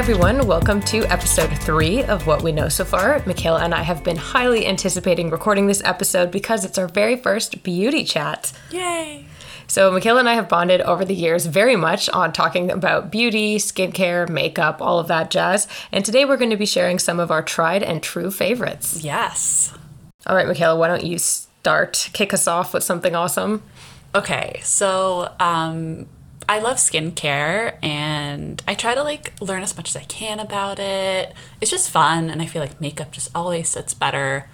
everyone. Welcome to episode three of What We Know So Far. Michaela and I have been highly anticipating recording this episode because it's our very first beauty chat. Yay! So, Michaela and I have bonded over the years very much on talking about beauty, skincare, makeup, all of that jazz. And today we're going to be sharing some of our tried and true favorites. Yes. All right, Michaela, why don't you start? Kick us off with something awesome. Okay, so um, I love skincare and I try to like learn as much as I can about it. It's just fun, and I feel like makeup just always sits better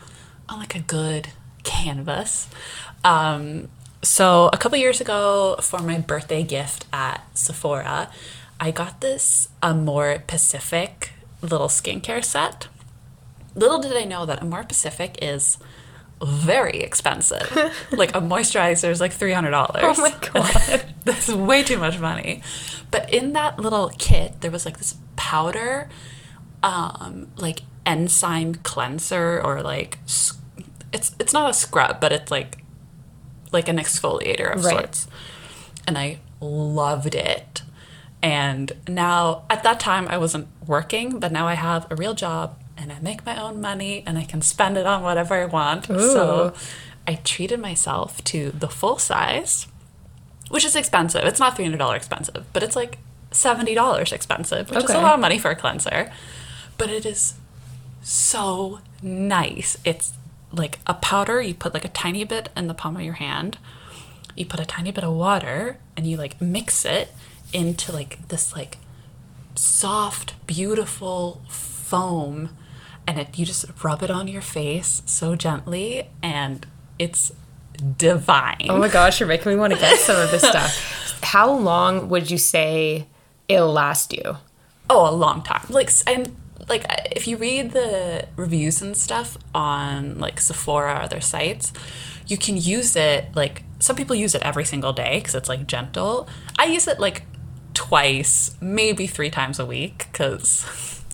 on like a good canvas. Um, so a couple years ago, for my birthday gift at Sephora, I got this Amore Pacific little skincare set. Little did I know that Amore Pacific is very expensive. like a moisturizer is like three hundred dollars. Oh my god, that's way too much money. But in that little kit, there was like this powder, um, like enzyme cleanser or like it's it's not a scrub, but it's like like an exfoliator of Right. sorts. And I loved it. And now at that time I wasn't working, but now I have a real job and I make my own money and I can spend it on whatever I want. So I treated myself to the full size, which is expensive. It's not $300 expensive, but it's like $70 expensive, which is a lot of money for a cleanser. But it is so nice. It's like a powder, you put like a tiny bit in the palm of your hand. You put a tiny bit of water and you like mix it into like this like soft, beautiful foam and it you just rub it on your face so gently and it's divine. Oh my gosh, you're making me want to get some of this stuff. How long would you say it'll last you? Oh, a long time. Like, and like, if you read the reviews and stuff on like Sephora or other sites, you can use it. Like, some people use it every single day because it's like gentle. I use it like twice, maybe three times a week because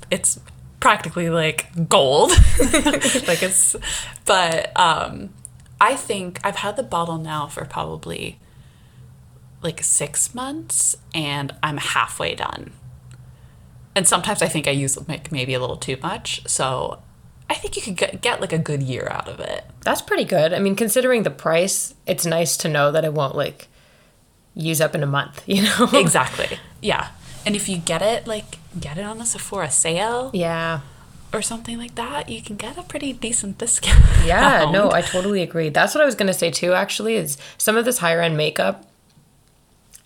it's practically like gold. like it's, but um, I think I've had the bottle now for probably like six months, and I'm halfway done and sometimes I think I use like maybe a little too much. So I think you could get, get like a good year out of it. That's pretty good. I mean, considering the price, it's nice to know that it won't like use up in a month, you know? Exactly. yeah. And if you get it like get it on a Sephora sale yeah. Or something like that, you can get a pretty decent discount. Yeah, no, I totally agree. That's what I was going to say too, actually, is some of this higher end makeup.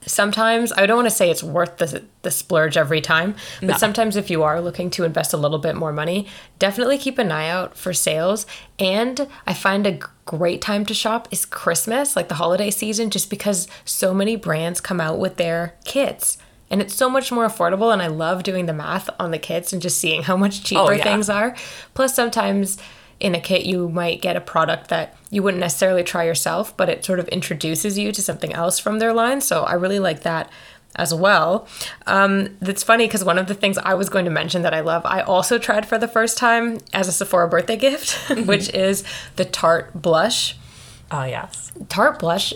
Sometimes I don't want to say it's worth the, the splurge every time, but No. sometimes if you are looking to invest a little bit more money, definitely keep an eye out for sales. And I find a great time to shop is Christmas, like the holiday season, just because so many brands come out with their kits. And it's so much more affordable, and I love doing the math on the kits and just seeing how much cheaper yeah. things are. Plus, sometimes in a kit, you might get a product that you wouldn't necessarily try yourself, but it sort of introduces you to something else from their line. So I really like that as well. Um, that's funny because one of the things I was going to mention that I love, I also tried for the first time as a Sephora birthday gift, which is the Tarte blush. Oh yes. Tarte blush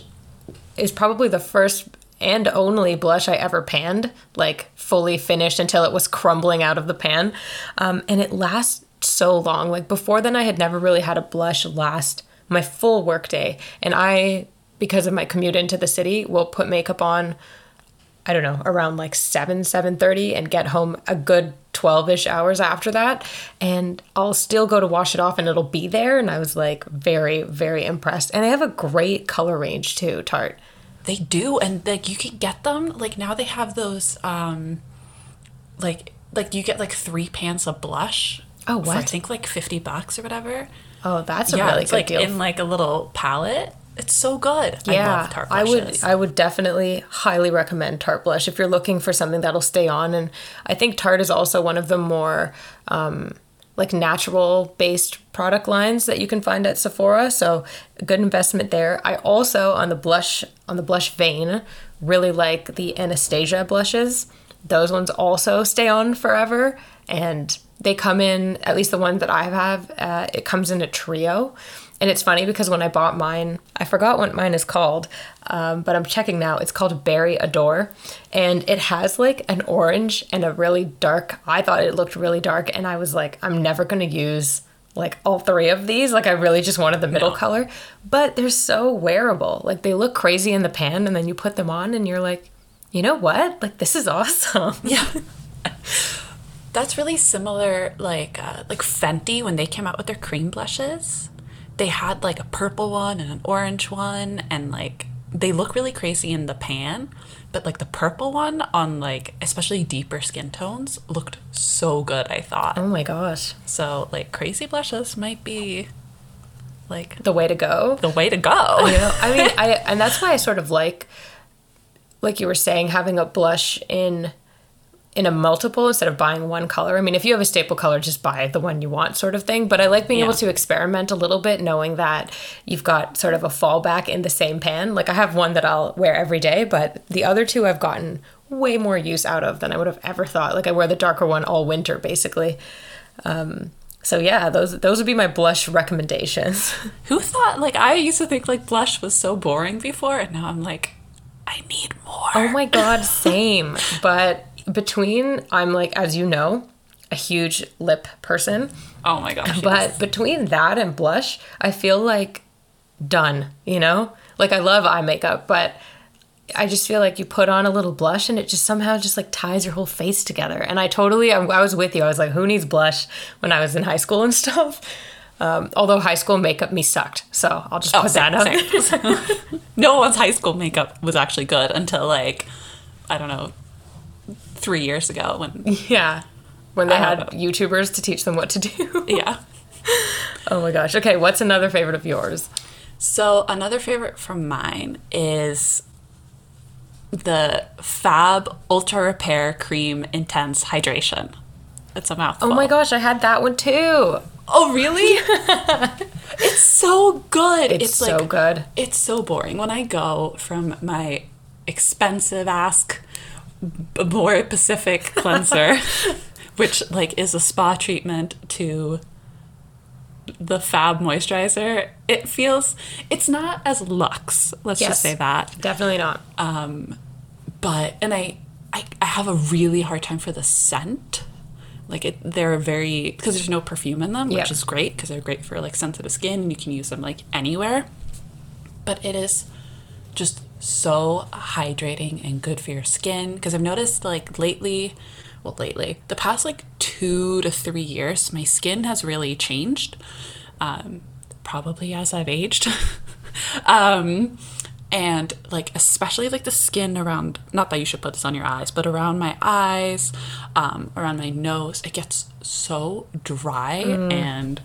is probably the first and only blush I ever panned, like fully finished until it was crumbling out of the pan. Um, and it lasts so long. Like before then, I had never really had a blush last my full workday. And I, because of my commute into the city, will put makeup on. I don't know, around like 7, 7.30 and get home a good 12-ish hours after that. And I'll still go to wash it off and it'll be there. And I was like very, very impressed. And they have a great color range too, Tarte. They do, and like you can get them. Like now they have those, um, like like you get like three pans of blush. Oh, For, I think like fifty bucks or whatever. Oh, that's a yeah, really it's good like deal. in like a little palette. It's so good. I yeah, love Tarte I would. I would definitely highly recommend Tarte blush if you're looking for something that'll stay on. And I think Tarte is also one of the more um, like natural based product lines that you can find at Sephora. So a good investment there. I also on the blush on the blush vein really like the Anastasia blushes. Those ones also stay on forever and they come in at least the one that I have. Uh, it comes in a trio, and it's funny because when I bought mine, I forgot what mine is called, um, but I'm checking now. It's called Berry Adore, and it has like an orange and a really dark. I thought it looked really dark, and I was like, I'm never gonna use like all three of these. Like I really just wanted the middle No. color, but they're so wearable. Like they look crazy in the pan, and then you put them on, and you're like, you know what? Like this is awesome. Yeah. That's really similar, like uh, like Fenty when they came out with their cream blushes. They had like a purple one and an orange one, and like they look really crazy in the pan, but like the purple one on like especially deeper skin tones looked so good. I thought Oh my gosh, so. Like crazy blushes might be like the way to go. the way to go. you know i mean i and that's why i sort of like like you were saying having a blush in in a multiple instead of buying one color. I mean if you have a staple color just buy the one you want sort of thing. But i like being able to experiment a little bit knowing that you've got sort of a fallback in the same pan. Like i have one that i'll wear every day but the other two i've gotten way more use out of than i would have ever thought. Like i wear the darker one all winter basically. Um, so yeah those those would be my blush recommendations. Who thought like I used to think like blush was so boring before, and now I'm like, I need more. Oh my god, same. But between I'm like, as you know, a huge lip person. Oh my gosh. But between that and blush, I feel like done, you know? Like I love eye makeup, but I just feel like you put on a little blush and it just somehow just like ties your whole face together. And I totally, I, I was with you. I was like, who needs blush when I was in high school and stuff? Um, although high school makeup me sucked. So I'll just Oh, put that same, out. same. no one's high school makeup was actually good until like I don't know three years ago when yeah. When they I had YouTubers to teach them what to do. yeah. Oh my gosh. Okay, what's another favorite of yours? So another favorite from mine is the Fab Ultra Repair Cream Intense Hydration. It's a mouthful. Oh my gosh, I had that one too. Oh really? it's so good. It's, so like good. it's so boring when I go from my expensive ask B- more Pacific cleanser, which like is a spa treatment to the Fab moisturizer. It feels it's not as luxe. Let's Yes. just say that. Definitely not. Um, But and I, I I have a really hard time for the scent. Like it, they're very because there's no perfume in them, which is great because they're great for like sensitive skin and you can use them like anywhere. But it is just so hydrating and good for your skin because I've noticed like lately, well lately, the past like two to three years, my skin has really changed. Um, probably as I've aged. um, and like especially like the skin around not that you should put this on your eyes but around my eyes um, around my nose it gets so dry and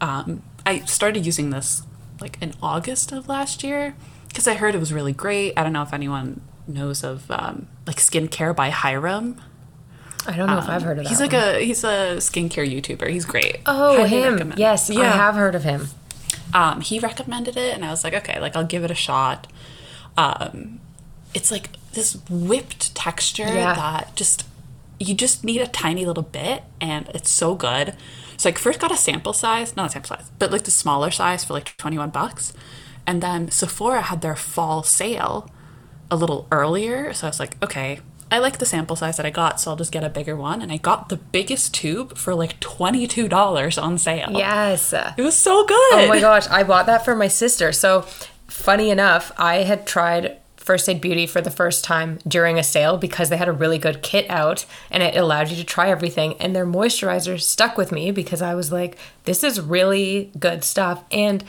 um, i started using this like in august of last year because i heard it was really great i don't know if anyone knows of um, like skincare by Hyram I don't know if I've heard of that. he's like a he's a skincare youtuber he's great Oh, Highly him. recommend. Yes, I have heard of him. um, he recommended it, and I was like, okay, like I'll give it a shot. Um, it's like this whipped texture Yeah. that just you just need a tiny little bit, and it's so good. So like first got a sample size, not a sample size, but like the smaller size for like twenty one bucks, and then Sephora had their fall sale a little earlier, so I was like, okay. I like the sample size that I got, so I'll just get a bigger one. And I got the biggest tube for like $22 on sale. Yes. It was so good. Oh my gosh, I bought that for my sister. So, funny enough, I had tried First Aid Beauty for the first time during a sale because they had a really good kit out and it allowed you to try everything. And their moisturizer stuck with me because I was like, this is really good stuff. And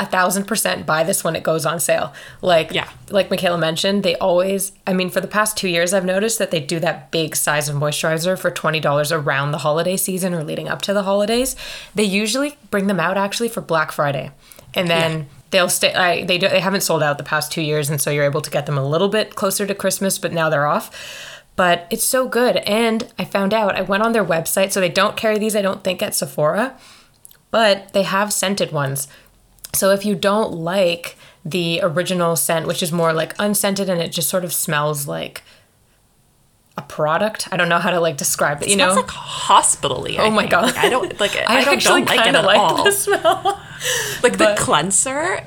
a thousand percent buy this when it goes on sale. Like, Yeah. like Michaela mentioned, they always, I mean, for the past two years, I've noticed that they do that big size of moisturizer for $20 around the holiday season or leading up to the holidays. They usually bring them out actually for Black Friday. And then they'll stay, I, they, do, they haven't sold out the past two years. And so you're able to get them a little bit closer to Christmas, but now they're off. But it's so good. And I found out, I went on their website. So they don't carry these, I don't think, at Sephora, but they have scented ones. So if you don't like the original scent, which is more like unscented and it just sort of smells like a product. I don't know how to like describe it. You smells know, like hospitally. Oh my God. Like, I don't like it. I, I, don't, actually don't like it at like all. the smell. Like but- the cleanser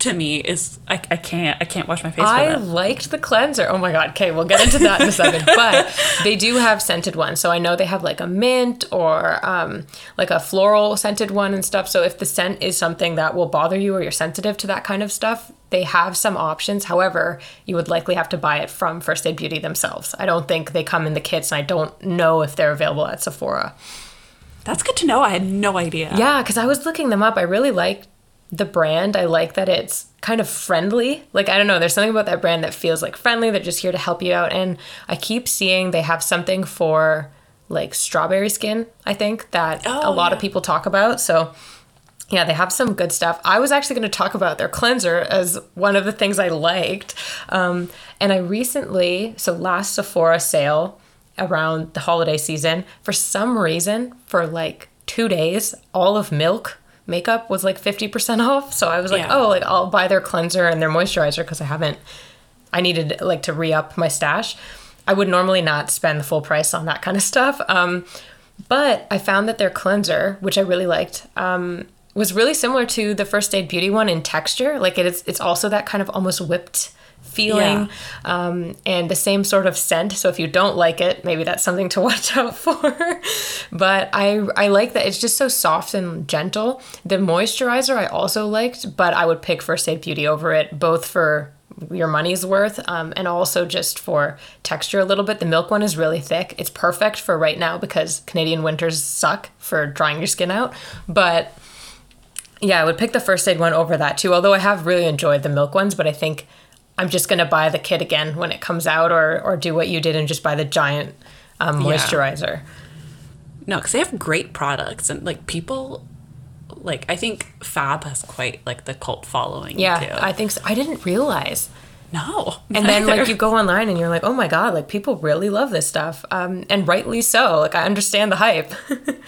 to me is I, I can't I can't wash my face I with liked the cleanser. Oh my god. Okay, we'll get into that in a second. But they do have scented ones. So I know they have like a mint or um, like a floral scented one and stuff. So if the scent is something that will bother you or you're sensitive to that kind of stuff, they have some options. However, you would likely have to buy it from First Aid Beauty themselves. I don't think they come in the kits, and I don't know if they're available at Sephora. That's good to know. I had no idea. Yeah, because I was looking them up. I really like the brand. I like that it's kind of friendly. Like, I don't know, there's something about that brand that feels like friendly. They're just here to help you out. And I keep seeing they have something for like strawberry skin, I think, that Oh, a lot of people talk about. So, yeah, they have some good stuff. I was actually going to talk about their cleanser as one of the things I liked. Um, and I recently, so last Sephora sale around the holiday season, for some reason, for like two days, all of Milk makeup was like 50% off. So I was like, Yeah. oh, like I'll buy their cleanser and their moisturizer because I haven't, I needed like to re up my stash. I would normally not spend the full price on that kind of stuff. Um, but I found that their cleanser, which I really liked, um, was really similar to the First Aid Beauty one in texture. Like it is, it's also that kind of almost whipped feeling, um, and the same sort of scent. So if you don't like it, maybe that's something to watch out for. but I I like that it's just so soft and gentle. The moisturizer I also liked, but I would pick First Aid Beauty over it, both for your money's worth um, and also just for texture a little bit the milk one is really thick it's perfect for right now because canadian winters suck for drying your skin out but yeah i would pick the first aid one over that too although i have really enjoyed the milk ones but i think i'm just going to buy the kit again when it comes out or or do what you did and just buy the giant um, Yeah. moisturizer No, because they have great products and like people like I think Fab has quite like the cult following yeah too. i think so i didn't realize no. and then like you go online and you're like oh my god like people really love this stuff um, and rightly so like i understand the hype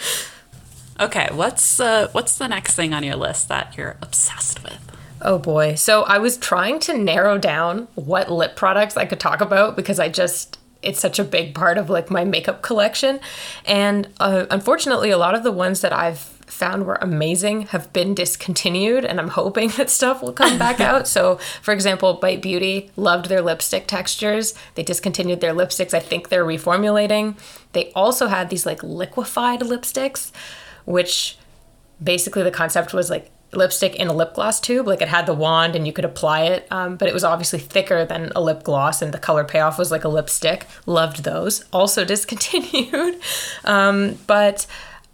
Okay, what's uh what's the next thing on your list that you're obsessed with? Oh boy. So I was trying to narrow down what lip products I could talk about because I just it's such a big part of like my makeup collection and uh, unfortunately a lot of the ones that I've found were amazing have been discontinued and I'm hoping that stuff will come back out. So for example, Bite Beauty loved their lipstick textures. They discontinued their lipsticks. I think they're reformulating. They also had these like liquefied lipsticks which basically the concept was like lipstick in a lip gloss tube like it had the wand and you could apply it um, but it was obviously thicker than a lip gloss and the color payoff was like a lipstick. Loved those. Also discontinued. Um, but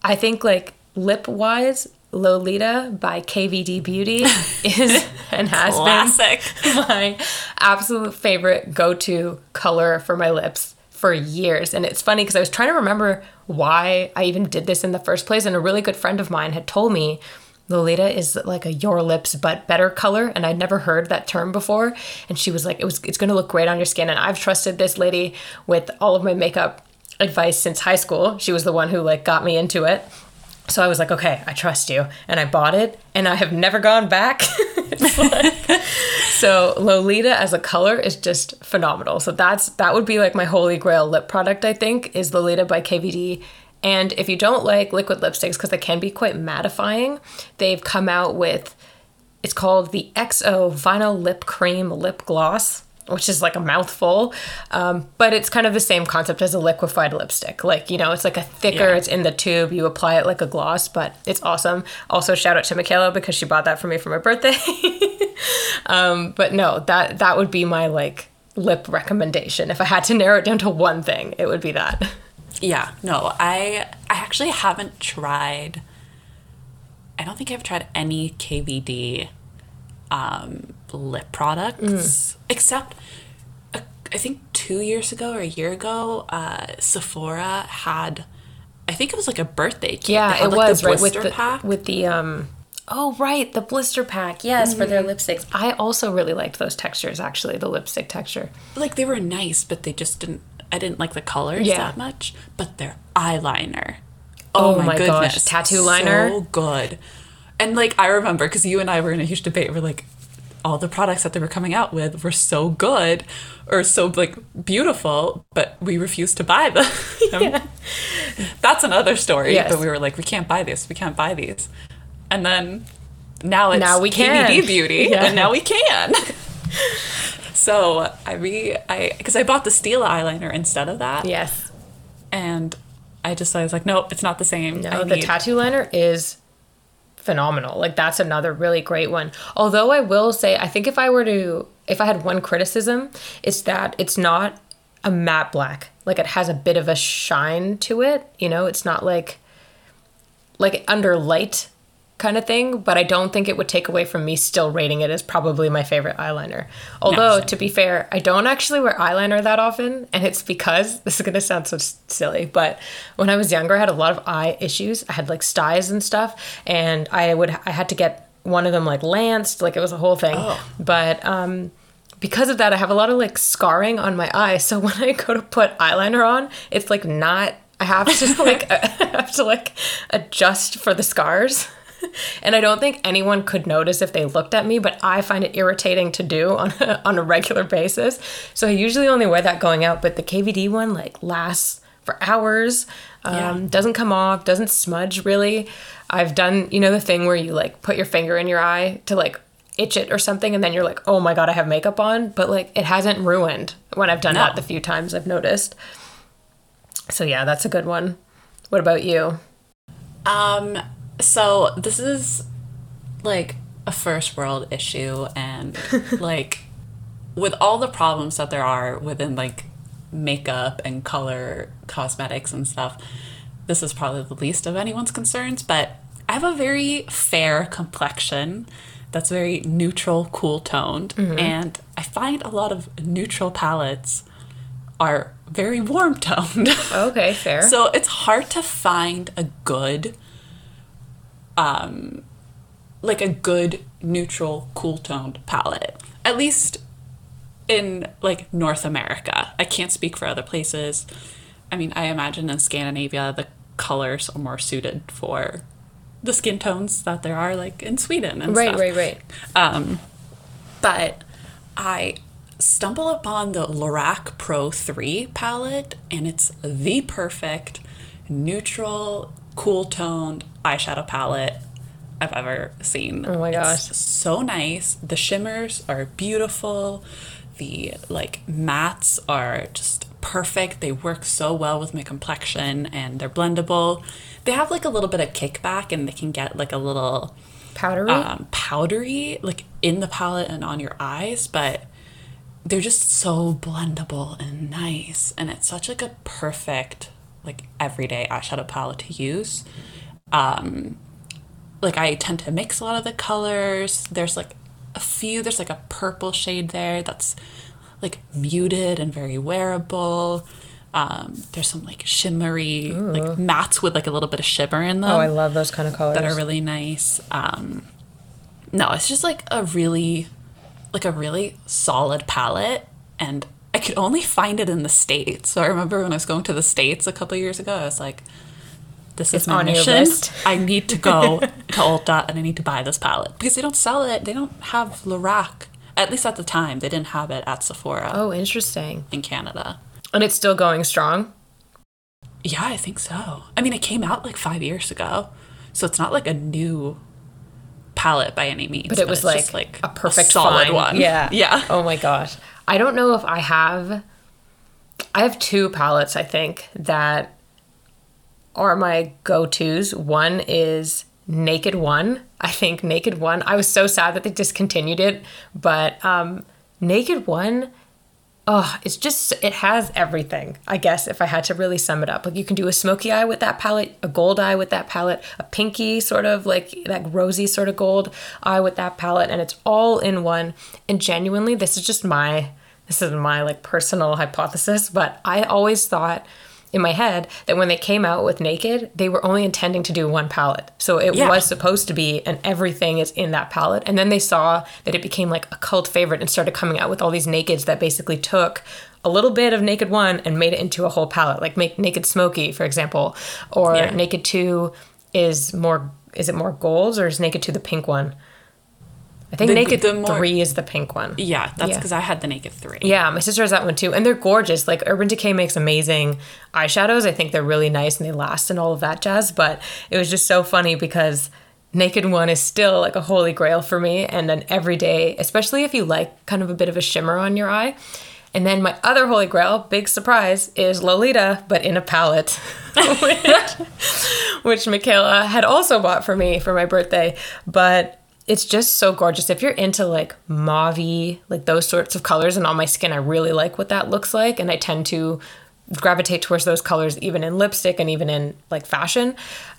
i think like lip wise lolita by kvd beauty is and has Classic. been my absolute favorite go-to color for my lips for years. And it's funny because i was trying to remember why i even did this in the first place and a really good friend of mine had told me lolita is like a your lips but better color and i'd never heard that term before and she was like it was it's going to look great on your skin and i've trusted this lady with all of my makeup advice since high school she was the one who like got me into it so I was like, okay, I trust you. And I bought it and I have never gone back. Like- so Lolita as a color is just phenomenal. So that's that would be like my holy grail lip product, I think, is Lolita by KVD. And if you don't like liquid lipsticks, because they can be quite mattifying, they've come out with it's called the XO Vinyl Lip Cream Lip Gloss, which is like a mouthful. Um, but it's kind of the same concept as a liquefied lipstick. Like, you know, it's like a thicker, Yeah. it's in the tube, you apply it like a gloss, but it's awesome. Also, shout out to Michaela because she bought that for me for my birthday. um, but no, that that would be my like lip recommendation. If I had to narrow it down to one thing, it would be that. Yeah, no, I I actually haven't tried. I don't think I've tried any KVD um, lip products Mm. except I think two years ago or a year ago, uh, Sephora had. I think it was like a birthday kit. Yeah, it like, was the right with blister the pack. with the um. Oh right, the blister pack. Yes, for their lipsticks. I also really liked those textures. Actually, the lipstick texture. like they were nice, but they just didn't. I didn't like the colors Yeah. that much. But their eyeliner, Oh oh, my, my gosh, goodness, tattoo liner? so good. And like I remember because you and I were in a huge debate. We're like, all the products that they were coming out with were so good or so like beautiful, but we refused to buy them. yeah. That's another story. Yes. But we were like, we can't buy this. We can't buy these. And then now it's Now we can. KVD beauty, Yeah. and now we can. So I re I because I bought the Stila eyeliner instead of that, Yes. and I just I was like, nope, it's not the same. No, I the need- tattoo liner is phenomenal. Like that's another really great one. Although I will say, I think if I were to, if I had one criticism, it's that it's not a matte black. Like it has a bit of a shine to it. You know, it's not like like under light kind of thing. But I don't think it would take away from me still rating it as probably my favorite eyeliner. Although same. to be fair, I don't actually wear eyeliner that often, and it's because this is gonna sound so s- silly, but when I was younger, I had a lot of eye issues. I had like styes and stuff, and I would I had to get one of them like lanced, like it was a whole thing. But um, because of that, I have a lot of like scarring on my eye. So when I go to put eyeliner on, it's like not. I have to like I have to like adjust for the scars. And I don't think anyone could notice if they looked at me, but I find it irritating to do on a, on a regular basis. So I usually only wear that going out, but the KVD one like lasts for hours. Um, Yeah. Doesn't come off, doesn't smudge really. I've done, you know, the thing where you like put your finger in your eye to like itch it or something, and then you're like, oh my god, I have makeup on. But like it hasn't ruined when I've done No. that the few times I've noticed. So yeah, that's a good one. What about you? Um, so this is like a first world issue, and like with all the problems that there are within like makeup and color cosmetics and stuff, this is probably the least of anyone's concerns. But I have a very fair complexion that's very neutral, cool toned, mm-hmm. and I find a lot of neutral palettes are very warm toned. Okay, fair. So it's hard to find a good, um, like a good neutral, cool toned palette. At least in like North America. I can't speak for other places. I mean, I imagine in Scandinavia the colors are more suited for the skin tones that there are like in Sweden and right, stuff. right, right. Um, but I stumble upon the Lorac Pro 3 palette, and it's the perfect neutral, cool toned eyeshadow palette I've ever seen. Oh my gosh. It's so nice. The shimmers are beautiful. The like mattes are just perfect. They work so well with my complexion and they're blendable. They have like a little bit of kickback and they can get like a little Powdery. um, powdery, like in the palette and on your eyes, but they're just so blendable and nice. And it's such like a perfect, like everyday eyeshadow palette to use. Um, like I tend to mix a lot of the colors. There's like a few, there's like a purple shade there that's like muted and very wearable. Um, there's some like shimmery, like mattes with like a little bit of shimmer in them oh, I love those kind of colors. that are really nice. Um, no, it's just like a really, like a really solid palette, and I could only find it in the states. So I remember when I was going to the states a couple years ago, I was like, "This is It's my on your mission. list." I need to go to Ulta and I need to buy this palette because they don't sell it. They don't have Lorac. At least at the time, they didn't have it at Sephora oh, interesting. in Canada. And it's still going strong. Yeah, I think so. I mean, it came out like five years ago, so it's not like a new palette by any means. but it was like, like a perfect solid find. one. Yeah. yeah. Oh my gosh. I don't know if I have I have two palettes I think that are my go-tos. One is Naked One. I think Naked One. I was so sad that they discontinued it, but um Naked One Oh, it's just it has everything. I guess if I had to really sum it up, like you can do a smoky eye with that palette, a gold eye with that palette, a pinky sort of like that rosy sort of gold eye with that palette, and it's all in one. And genuinely, this is just my this is my like personal hypothesis, but I always thought in my head that when they came out with Naked, they were only intending to do one palette. So it Yeah. was supposed to be, and everything is in that palette. And then they saw that it became like a cult favorite and started coming out with all these nakeds that basically took a little bit of Naked One and made it into a whole palette, like make Naked Smoky, for example, or Yeah. Naked Two is more. Is it more golds or is Naked Two the pink one? I think The- Naked the more- 3 is the pink one. Yeah, that's Yeah. because I had the Naked 3. Yeah, my sister has that one too. And they're gorgeous. Like Urban Decay makes amazing eyeshadows. I think they're really nice and they last and all of that jazz. But it was just so funny because Naked One is still like a holy grail for me and an everyday, especially if you like kind of a bit of a shimmer on your eye. And then my other holy grail, big surprise, is Lolita, but in a palette, which, which Michaela had also bought for me for my birthday. But it's just so gorgeous. If you're into like mauve like those sorts of colors, and on my skin, I really like what that looks like. And I tend to gravitate towards those colors even in lipstick and even in like fashion.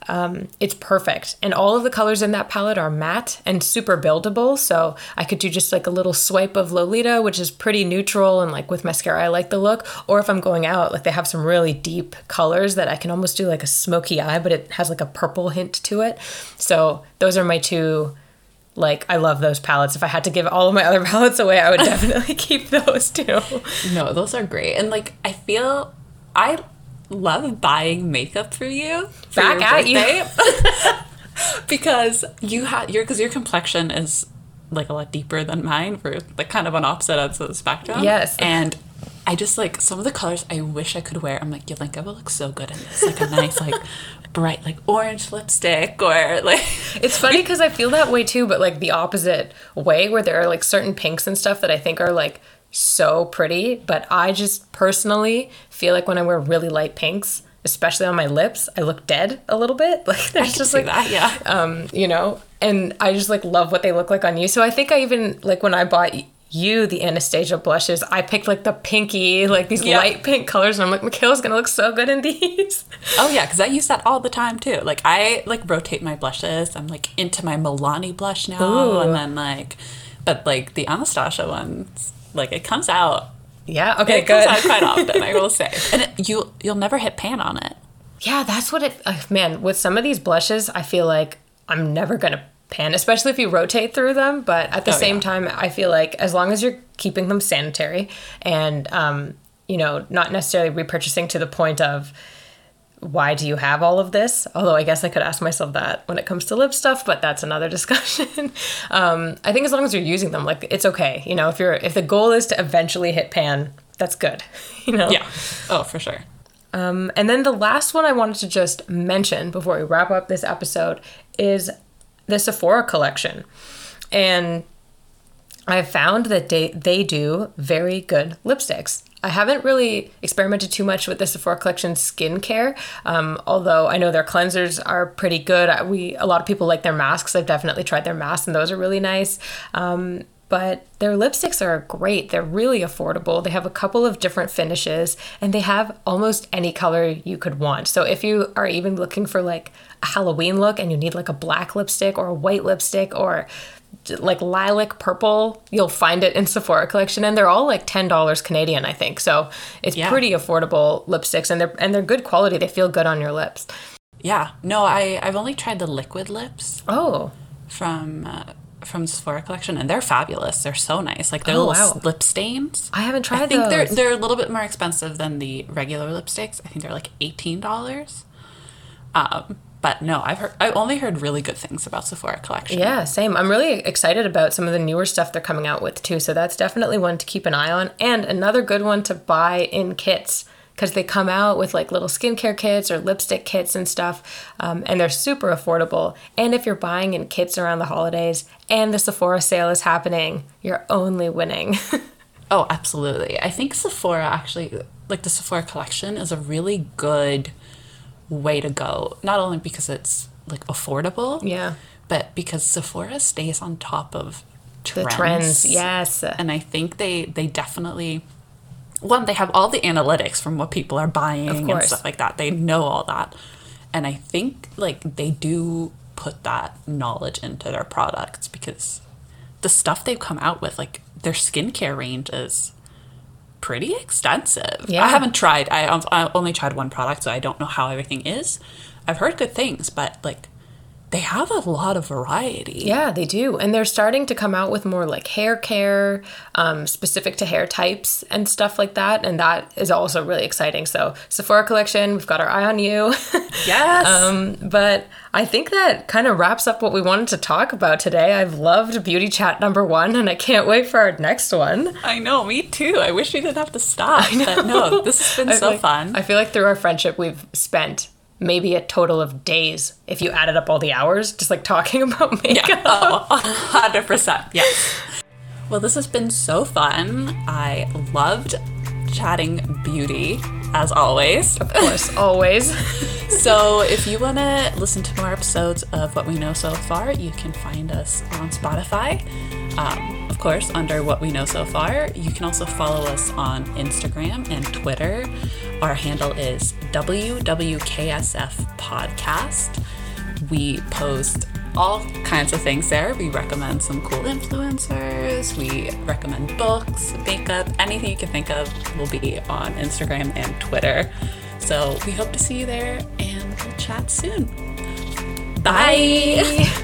Um, it's perfect. And all of the colors in that palette are matte and super buildable. So I could do just like a little swipe of Lolita, which is pretty neutral and like with mascara, I like the look. Or if I'm going out, like they have some really deep colors that I can almost do like a smoky eye, but it has like a purple hint to it. So those are my two like I love those palettes. If I had to give all of my other palettes away, I would definitely keep those too. No, those are great. And like I feel I love buying makeup for you. For Back at you. because you have your because your complexion is like a lot deeper than mine. We're like kind of an opposite ends of the spectrum. Yes. And I just like some of the colors I wish I could wear. I'm like, Yolinka will look so good in this. Like a nice, like bright, like orange lipstick or like It's funny because I feel that way too, but like the opposite way, where there are like certain pinks and stuff that I think are like so pretty, but I just personally feel like when I wear really light pinks, especially on my lips, I look dead a little bit. Like I there's just like that, yeah. um, you know, and I just like love what they look like on you. So I think I even like when I bought you the Anastasia blushes, I picked like the pinky, like these Yeah. light pink colors, and I'm like, Michaela's gonna look so good in these. Oh yeah, because I use that all the time too. Like I like rotate my blushes. I'm like into my Milani blush now, Ooh. and then like, but like the Anastasia ones, like it comes out. Yeah, okay, it good. comes out quite often. I will say, and it, you you'll never hit pan on it. Yeah, that's what it. Uh, man, with some of these blushes, I feel like I'm never gonna pan, especially if you rotate through them. But at the Oh, same yeah. time, I feel like as long as you're keeping them sanitary and um, you know, not necessarily repurchasing to the point of why do you have all of this? Although I guess I could ask myself that when it comes to lip stuff, but that's another discussion. um, I think as long as you're using them, like it's okay. You know, if you're if the goal is to eventually hit pan, that's good. You know. Yeah. Oh, for sure. Um, and then the last one I wanted to just mention before we wrap up this episode is the Sephora collection. And I've found that they, they do very good lipsticks. I haven't really experimented too much with the Sephora collection skincare, um, although I know their cleansers are pretty good. We a lot of people like their masks. I've definitely tried their masks, and those are really nice. Um, but their lipsticks are great. They're really affordable. They have a couple of different finishes, and they have almost any color you could want. So if you are even looking for like a Halloween look, and you need like a black lipstick or a white lipstick or like lilac purple you'll find it in sephora collection and they're all like $10 canadian i think so it's Yeah. pretty affordable lipsticks and they're and they're good quality they feel good on your lips Yeah. No, I I've only tried the liquid lips oh from uh, from Sephora collection, and they're fabulous. They're so nice. Like they're Oh, little wow. lip stains. i haven't tried I think those they're they're a little bit more expensive than the regular lipsticks. I think they're like eighteen dollars. Um, but no, I've heard I've only heard really good things about Sephora collection. yeah same i'm really excited about some of the newer stuff they're coming out with too so that's definitely one to keep an eye on and another good one to buy in kits because they come out with like little skincare kits or lipstick kits and stuff um, and they're super affordable and if you're buying in kits around the holidays and the sephora sale is happening you're only winning Oh, absolutely. I think Sephora actually like the Sephora collection is a really good way to go. Not only because it's like affordable, yeah but because Sephora stays on top of the trends. trends yes and I think they they definitely one they have all the analytics from what people are buying and stuff like that. They know all that, and I think like they do put that knowledge into their products because the stuff they've come out with, like their skincare range, is pretty extensive. Yeah. I haven't tried. I I only tried one product, so I don't know how everything is. I've heard good things, but like they have a lot of variety. Yeah, they do. And they're starting to come out with more like hair care, um, specific to hair types and stuff like that. And that is also really exciting. So, Sephora collection, we've got our eye on you. Yes. um, but I think that kind of wraps up what we wanted to talk about today. I've loved beauty chat number one, and I can't wait for our next one. I know, me too. I wish we didn't have to stop. But no, this has been so like, fun. I feel like through our friendship, we've spent maybe a total of days if you added up all the hours just like talking about makeup. Yeah. Oh, 100%. Yes. Well, this has been so fun. I loved chatting beauty, as always. Of course, always. So, if you want to listen to more episodes of What We Know So Far, you can find us on Spotify. Um, of course, under What We Know So Far. You can also follow us on Instagram and Twitter. Our handle is WWKSF Podcast. We post all kinds of things there. We recommend some cool influencers. We recommend books, makeup, anything you can think of will be on Instagram and Twitter. So we hope to see you there and we'll chat soon. Bye. Bye.